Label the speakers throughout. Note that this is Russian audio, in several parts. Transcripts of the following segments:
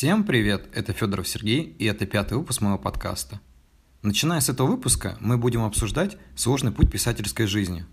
Speaker 1: Всем привет, это Федоров Сергей, и это пятый выпуск моего подкаста. Начиная с этого выпуска, мы будем обсуждать сложный путь писательской жизни.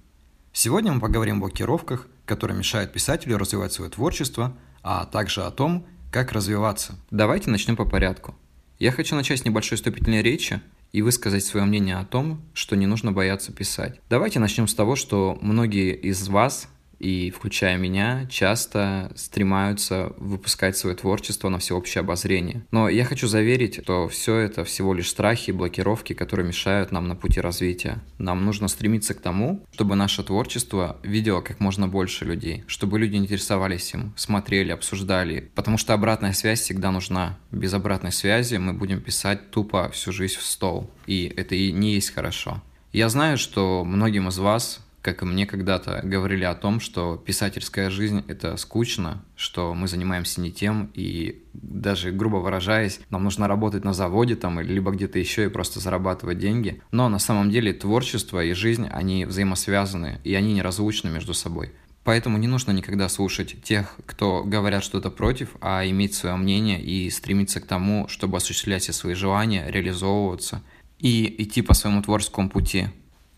Speaker 1: Сегодня мы поговорим о блокировках, которые мешают писателю развивать свое творчество, а также о том, как развиваться. Давайте начнем по порядку. Я хочу начать с небольшой вступительной речи и высказать свое мнение о том, что не нужно бояться писать. Давайте начнем с того, что многие из вас и, включая меня, часто стремаются выпускать свое творчество на всеобщее обозрение. Но я хочу заверить, что все это всего лишь страхи и блокировки, которые мешают нам на пути развития. Нам нужно стремиться к тому, чтобы наше творчество видело как можно больше людей, чтобы люди интересовались им, смотрели, обсуждали, потому что обратная связь всегда нужна. Без обратной связи мы будем писать тупо всю жизнь в стол, и это и не есть хорошо. Я знаю, что многим из вас как и мне когда-то, говорили о том, что писательская жизнь — это скучно, что мы занимаемся не тем, и даже, грубо выражаясь, нам нужно работать на заводе там, либо где-то еще и просто зарабатывать деньги. Но на самом деле творчество и жизнь, они взаимосвязаны, и они неразлучны между собой. Поэтому не нужно никогда слушать тех, кто говорят что-то против, а иметь свое мнение и стремиться к тому, чтобы осуществлять все свои желания, реализовываться и идти по своему творческому пути.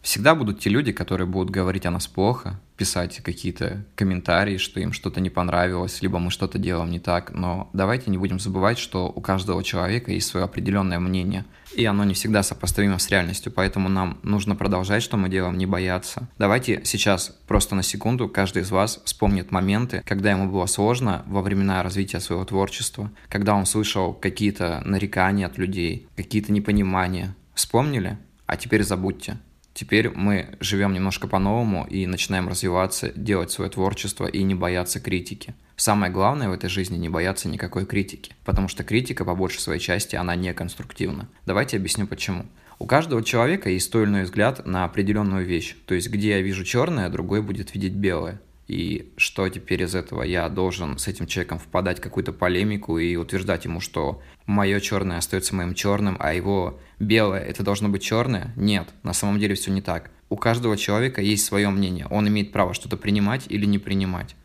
Speaker 1: Всегда будут те люди, которые будут говорить о нас плохо, писать какие-то комментарии, что им что-то не понравилось, либо мы что-то делаем не так. Но давайте не будем забывать, что у каждого человека есть свое определенное мнение, и оно не всегда сопоставимо с реальностью, поэтому нам нужно продолжать, что мы делаем, не бояться. Давайте сейчас просто на секунду каждый из вас вспомнит моменты, когда ему было сложно во времена развития своего творчества, когда он слышал какие-то нарекания от людей, какие-то непонимания. Вспомнили? А теперь забудьте. Теперь мы живем немножко по-новому и начинаем развиваться, делать свое творчество и не бояться критики. Самое главное в этой жизни не бояться никакой критики, потому что критика по большей своей части, она не конструктивна. Давайте объясню почему. У каждого человека есть иной взгляд на определенную вещь. То есть, где я вижу черное, другой будет видеть белое. И что теперь из этого? Я должен с этим человеком впадать в какую-то полемику и утверждать ему, что мое черное остается моим черным, а его белое это должно быть черное? Нет, на самом деле все не так. У каждого человека есть свое мнение. Он имеет право что-то принимать или не принимать.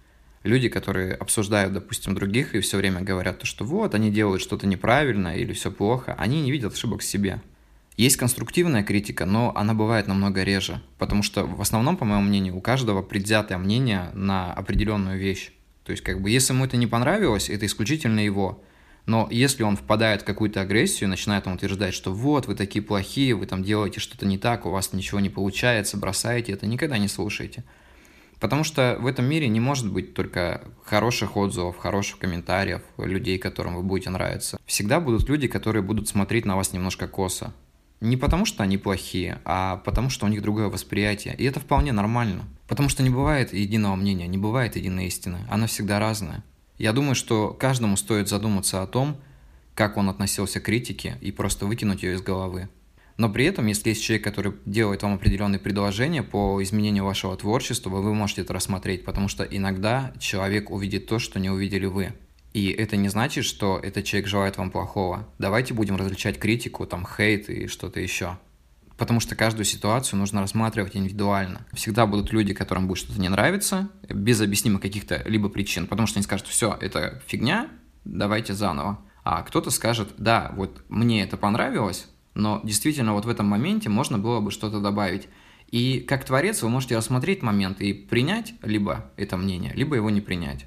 Speaker 1: Люди, которые обсуждают, допустим, других и все время говорят, что вот, они делают что-то неправильно или все плохо, они не видят ошибок в себе. Есть конструктивная критика, но она бывает намного реже, потому что в основном, по моему мнению, у каждого предвзятое мнение на определенную вещь. То есть, как бы, если ему это не понравилось, это исключительно его. Но если он впадает в какую-то агрессию, начинает там утверждать, что вот, вы такие плохие, вы там делаете что-то не так, у вас ничего не получается, бросаете это, никогда не слушайте. Потому что в этом мире не может быть только хороших отзывов, хороших комментариев, людей, которым вы будете нравиться. Всегда будут люди, которые будут смотреть на вас немножко косо. Не потому, что они плохие, а потому, что у них другое восприятие. И это вполне нормально. Потому что не бывает единого мнения, не бывает единой истины. Она всегда разная. Я думаю, что каждому стоит задуматься о том, как он относился к критике и просто выкинуть ее из головы. Но при этом, если есть человек, который делает вам определенные предложения по изменению вашего творчества, вы можете это рассмотреть, потому что иногда человек увидит то, что не увидели вы. И это не значит, что этот человек желает вам плохого. Давайте будем различать критику, там, хейт и что-то еще потому что каждую ситуацию нужно рассматривать индивидуально. Всегда будут люди, которым будет что-то не нравиться, без объяснимых каких-то либо причин, потому что они скажут, все, это фигня, давайте заново. А кто-то скажет, да, вот мне это понравилось, но действительно вот в этом моменте можно было бы что-то добавить. И как творец вы можете рассмотреть момент и принять либо это мнение, либо его не принять.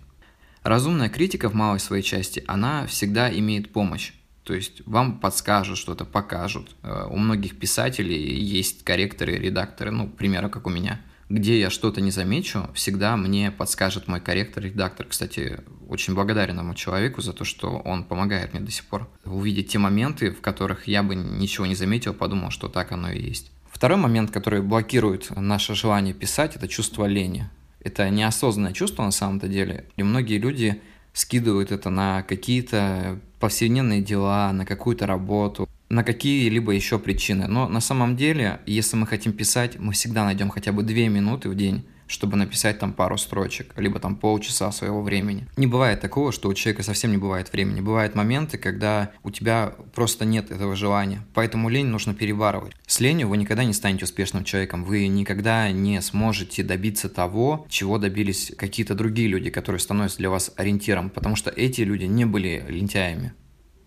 Speaker 1: Разумная критика в малой своей части, она всегда имеет помощь. То есть вам подскажут что-то, покажут. Э, у многих писателей есть корректоры, редакторы, ну, к примеру, как у меня. Где я что-то не замечу, всегда мне подскажет мой корректор, редактор. Кстати, очень благодарен этому человеку за то, что он помогает мне до сих пор увидеть те моменты, в которых я бы ничего не заметил, подумал, что так оно и есть. Второй момент, который блокирует наше желание писать, это чувство лени. Это неосознанное чувство на самом-то деле. И многие люди скидывают это на какие-то повседневные дела, на какую-то работу, на какие-либо еще причины. Но на самом деле, если мы хотим писать, мы всегда найдем хотя бы две минуты в день чтобы написать там пару строчек, либо там полчаса своего времени. Не бывает такого, что у человека совсем не бывает времени. Бывают моменты, когда у тебя просто нет этого желания. Поэтому лень нужно перебарывать. С ленью вы никогда не станете успешным человеком. Вы никогда не сможете добиться того, чего добились какие-то другие люди, которые становятся для вас ориентиром, потому что эти люди не были лентяями.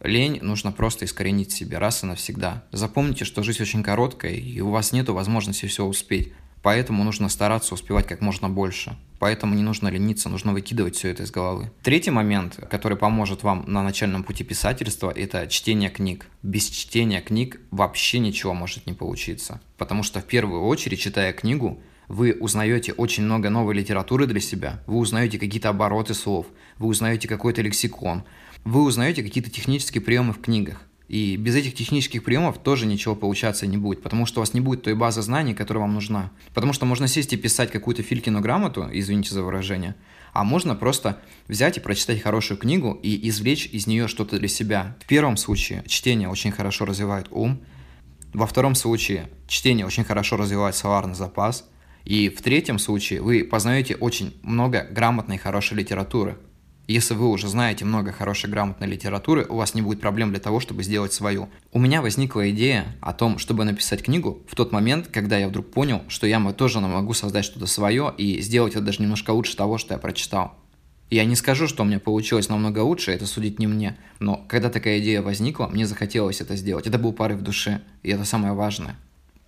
Speaker 1: Лень нужно просто искоренить себе раз и навсегда. Запомните, что жизнь очень короткая, и у вас нет возможности все успеть. Поэтому нужно стараться успевать как можно больше. Поэтому не нужно лениться, нужно выкидывать все это из головы. Третий момент, который поможет вам на начальном пути писательства, это чтение книг. Без чтения книг вообще ничего может не получиться. Потому что в первую очередь, читая книгу, вы узнаете очень много новой литературы для себя, вы узнаете какие-то обороты слов, вы узнаете какой-то лексикон, вы узнаете какие-то технические приемы в книгах. И без этих технических приемов тоже ничего получаться не будет, потому что у вас не будет той базы знаний, которая вам нужна. Потому что можно сесть и писать какую-то Филькину грамоту, извините за выражение, а можно просто взять и прочитать хорошую книгу и извлечь из нее что-то для себя. В первом случае чтение очень хорошо развивает ум, во втором случае чтение очень хорошо развивает словарный запас, и в третьем случае вы познаете очень много грамотной и хорошей литературы, если вы уже знаете много хорошей грамотной литературы, у вас не будет проблем для того, чтобы сделать свою. У меня возникла идея о том, чтобы написать книгу в тот момент, когда я вдруг понял, что я тоже могу создать что-то свое и сделать это даже немножко лучше того, что я прочитал. Я не скажу, что у меня получилось намного лучше, это судить не мне. Но когда такая идея возникла, мне захотелось это сделать. Это был порыв души, и это самое важное.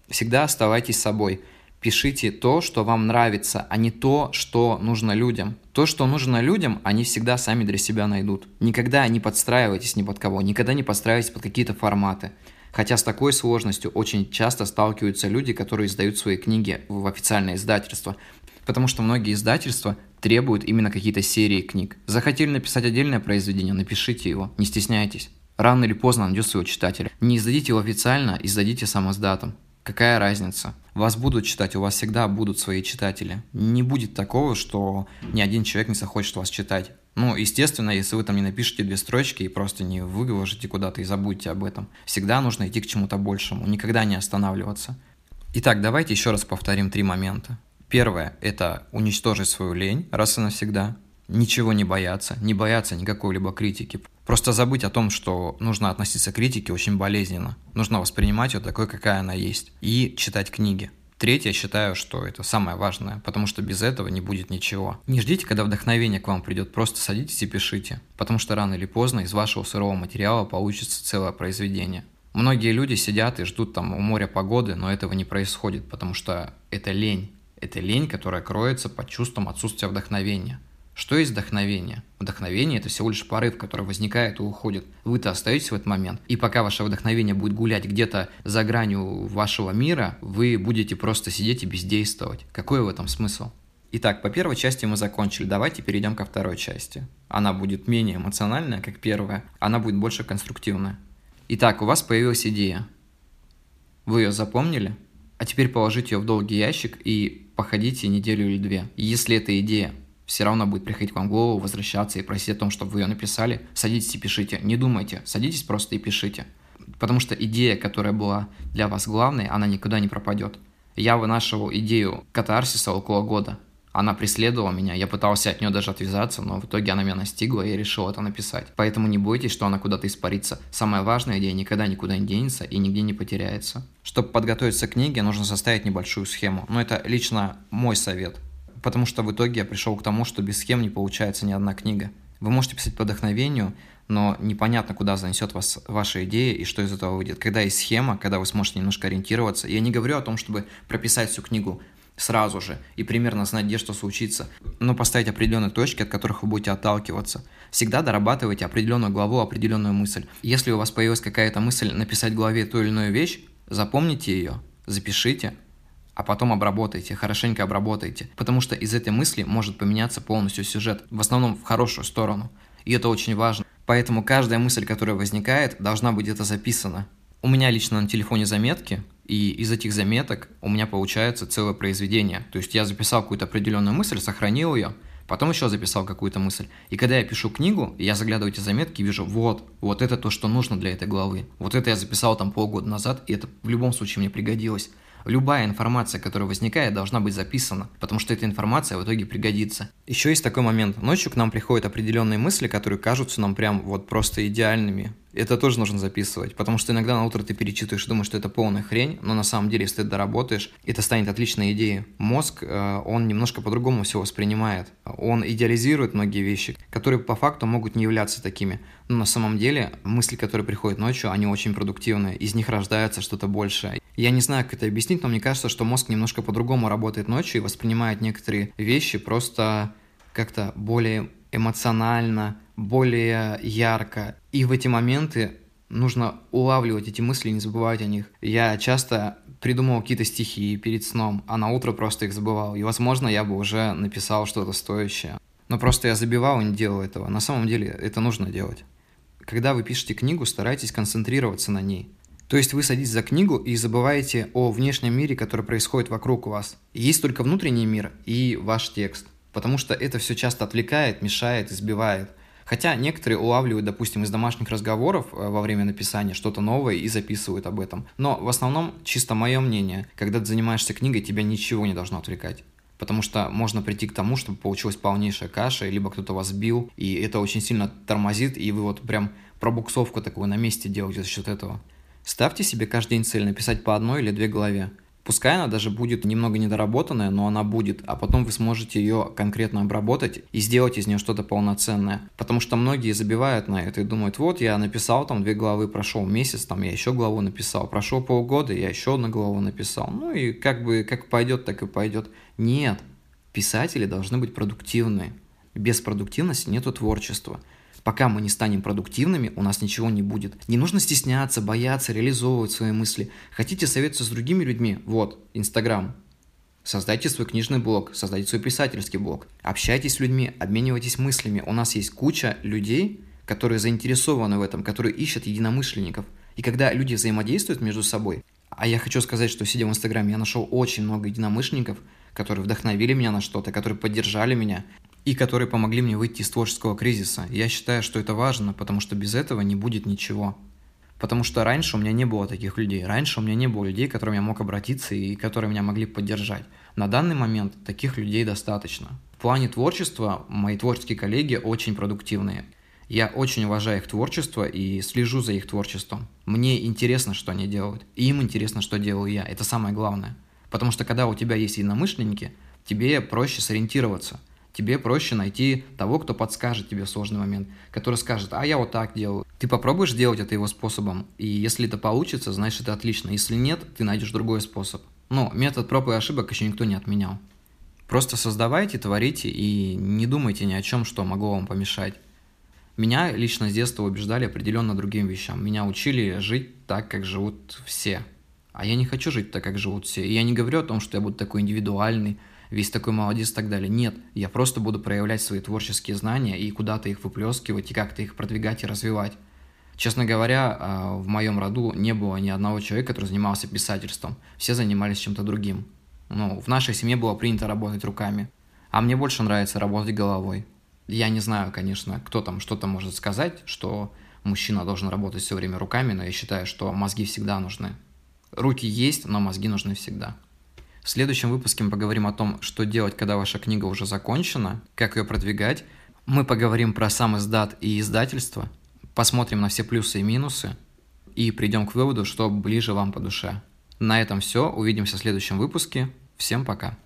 Speaker 1: Всегда оставайтесь собой. Пишите то, что вам нравится, а не то, что нужно людям. То, что нужно людям, они всегда сами для себя найдут. Никогда не подстраивайтесь ни под кого, никогда не подстраивайтесь под какие-то форматы. Хотя с такой сложностью очень часто сталкиваются люди, которые издают свои книги в официальное издательство. Потому что многие издательства требуют именно какие-то серии книг. Захотели написать отдельное произведение, напишите его, не стесняйтесь. Рано или поздно найдет своего читателя. Не издадите его официально, издадите самоздатом. Какая разница? Вас будут читать, у вас всегда будут свои читатели. Не будет такого, что ни один человек не захочет вас читать. Ну, естественно, если вы там не напишете две строчки и просто не выложите куда-то и забудете об этом. Всегда нужно идти к чему-то большему, никогда не останавливаться. Итак, давайте еще раз повторим три момента. Первое – это уничтожить свою лень раз и навсегда. Ничего не бояться, не бояться никакой либо критики. Просто забыть о том, что нужно относиться к критике очень болезненно. Нужно воспринимать ее такой, какая она есть. И читать книги. Третье, считаю, что это самое важное, потому что без этого не будет ничего. Не ждите, когда вдохновение к вам придет, просто садитесь и пишите, потому что рано или поздно из вашего сырого материала получится целое произведение. Многие люди сидят и ждут там у моря погоды, но этого не происходит, потому что это лень. Это лень, которая кроется под чувством отсутствия вдохновения. Что есть вдохновение? Вдохновение – это всего лишь порыв, который возникает и уходит. Вы-то остаетесь в этот момент, и пока ваше вдохновение будет гулять где-то за гранью вашего мира, вы будете просто сидеть и бездействовать. Какой в этом смысл? Итак, по первой части мы закончили. Давайте перейдем ко второй части. Она будет менее эмоциональная, как первая, она будет больше конструктивная. Итак, у вас появилась идея. Вы ее запомнили? А теперь положите ее в долгий ящик и походите неделю или две. Если эта идея все равно будет приходить к вам в голову, возвращаться и просить о том, чтобы вы ее написали, садитесь и пишите. Не думайте, садитесь просто и пишите. Потому что идея, которая была для вас главной, она никуда не пропадет. Я вынашивал идею катарсиса около года. Она преследовала меня, я пытался от нее даже отвязаться, но в итоге она меня настигла, и я решил это написать. Поэтому не бойтесь, что она куда-то испарится. Самая важная идея никогда никуда не денется и нигде не потеряется. Чтобы подготовиться к книге, нужно составить небольшую схему. Но это лично мой совет потому что в итоге я пришел к тому, что без схем не получается ни одна книга. Вы можете писать по вдохновению, но непонятно, куда занесет вас ваша идея и что из этого выйдет. Когда есть схема, когда вы сможете немножко ориентироваться, я не говорю о том, чтобы прописать всю книгу сразу же и примерно знать, где что случится, но поставить определенные точки, от которых вы будете отталкиваться. Всегда дорабатывайте определенную главу, определенную мысль. Если у вас появилась какая-то мысль написать в главе ту или иную вещь, запомните ее, запишите, а потом обработайте, хорошенько обработайте, потому что из этой мысли может поменяться полностью сюжет, в основном в хорошую сторону. И это очень важно. Поэтому каждая мысль, которая возникает, должна быть где-то записана. У меня лично на телефоне заметки, и из этих заметок у меня получается целое произведение. То есть я записал какую-то определенную мысль, сохранил ее, потом еще записал какую-то мысль. И когда я пишу книгу, я заглядываю эти заметки и вижу, вот, вот это то, что нужно для этой главы. Вот это я записал там полгода назад, и это в любом случае мне пригодилось. Любая информация, которая возникает, должна быть записана, потому что эта информация в итоге пригодится. Еще есть такой момент. Ночью к нам приходят определенные мысли, которые кажутся нам прям вот просто идеальными. Это тоже нужно записывать, потому что иногда на утро ты перечитываешь и думаешь, что это полная хрень, но на самом деле, если ты доработаешь, это станет отличной идеей. Мозг, э, он немножко по-другому все воспринимает. Он идеализирует многие вещи, которые по факту могут не являться такими. Но на самом деле мысли, которые приходят ночью, они очень продуктивные, из них рождается что-то большее. Я не знаю, как это объяснить, но мне кажется, что мозг немножко по-другому работает ночью и воспринимает некоторые вещи просто как-то более эмоционально, более ярко. И в эти моменты нужно улавливать эти мысли и не забывать о них. Я часто придумывал какие-то стихи перед сном, а на утро просто их забывал. И, возможно, я бы уже написал что-то стоящее. Но просто я забивал и не делал этого. На самом деле это нужно делать. Когда вы пишете книгу, старайтесь концентрироваться на ней. То есть вы садитесь за книгу и забываете о внешнем мире, который происходит вокруг вас. Есть только внутренний мир и ваш текст. Потому что это все часто отвлекает, мешает, избивает. Хотя некоторые улавливают, допустим, из домашних разговоров э, во время написания что-то новое и записывают об этом. Но в основном, чисто мое мнение, когда ты занимаешься книгой, тебя ничего не должно отвлекать. Потому что можно прийти к тому, чтобы получилась полнейшая каша, либо кто-то вас бил, и это очень сильно тормозит, и вы вот прям пробуксовку такую на месте делаете за счет этого. Ставьте себе каждый день цель написать по одной или две главе. Пускай она даже будет немного недоработанная, но она будет, а потом вы сможете ее конкретно обработать и сделать из нее что-то полноценное. Потому что многие забивают на это и думают, вот я написал там две главы, прошел месяц, там я еще главу написал, прошло полгода, я еще одну главу написал. Ну и как бы как пойдет, так и пойдет. Нет, писатели должны быть продуктивны. Без продуктивности нету творчества. Пока мы не станем продуктивными, у нас ничего не будет. Не нужно стесняться, бояться, реализовывать свои мысли. Хотите советоваться с другими людьми? Вот, Инстаграм. Создайте свой книжный блог, создайте свой писательский блог. Общайтесь с людьми, обменивайтесь мыслями. У нас есть куча людей, которые заинтересованы в этом, которые ищут единомышленников. И когда люди взаимодействуют между собой, а я хочу сказать, что сидя в Инстаграме, я нашел очень много единомышленников, которые вдохновили меня на что-то, которые поддержали меня, и которые помогли мне выйти из творческого кризиса. Я считаю, что это важно, потому что без этого не будет ничего. Потому что раньше у меня не было таких людей. Раньше у меня не было людей, к которым я мог обратиться и которые меня могли поддержать. На данный момент таких людей достаточно. В плане творчества мои творческие коллеги очень продуктивные. Я очень уважаю их творчество и слежу за их творчеством. Мне интересно, что они делают. И им интересно, что делаю я. Это самое главное. Потому что когда у тебя есть единомышленники, тебе проще сориентироваться – тебе проще найти того, кто подскажет тебе в сложный момент, который скажет, а я вот так делаю. Ты попробуешь делать это его способом, и если это получится, значит это отлично. Если нет, ты найдешь другой способ. Но метод проб и ошибок еще никто не отменял. Просто создавайте, творите и не думайте ни о чем, что могло вам помешать. Меня лично с детства убеждали определенно другим вещам. Меня учили жить так, как живут все. А я не хочу жить так, как живут все. И я не говорю о том, что я буду такой индивидуальный, весь такой молодец и так далее. Нет, я просто буду проявлять свои творческие знания и куда-то их выплескивать, и как-то их продвигать и развивать. Честно говоря, а, в моем роду не было ни одного человека, который занимался писательством. Все занимались чем-то другим. Ну, в нашей семье было принято работать руками. А мне больше нравится работать головой. Я не знаю, конечно, кто там что-то может сказать, что мужчина должен работать все время руками, но я считаю, что мозги всегда нужны. Руки есть, но мозги нужны всегда. В следующем выпуске мы поговорим о том, что делать, когда ваша книга уже закончена, как ее продвигать. Мы поговорим про сам издат и издательство, посмотрим на все плюсы и минусы и придем к выводу, что ближе вам по душе. На этом все. Увидимся в следующем выпуске. Всем пока.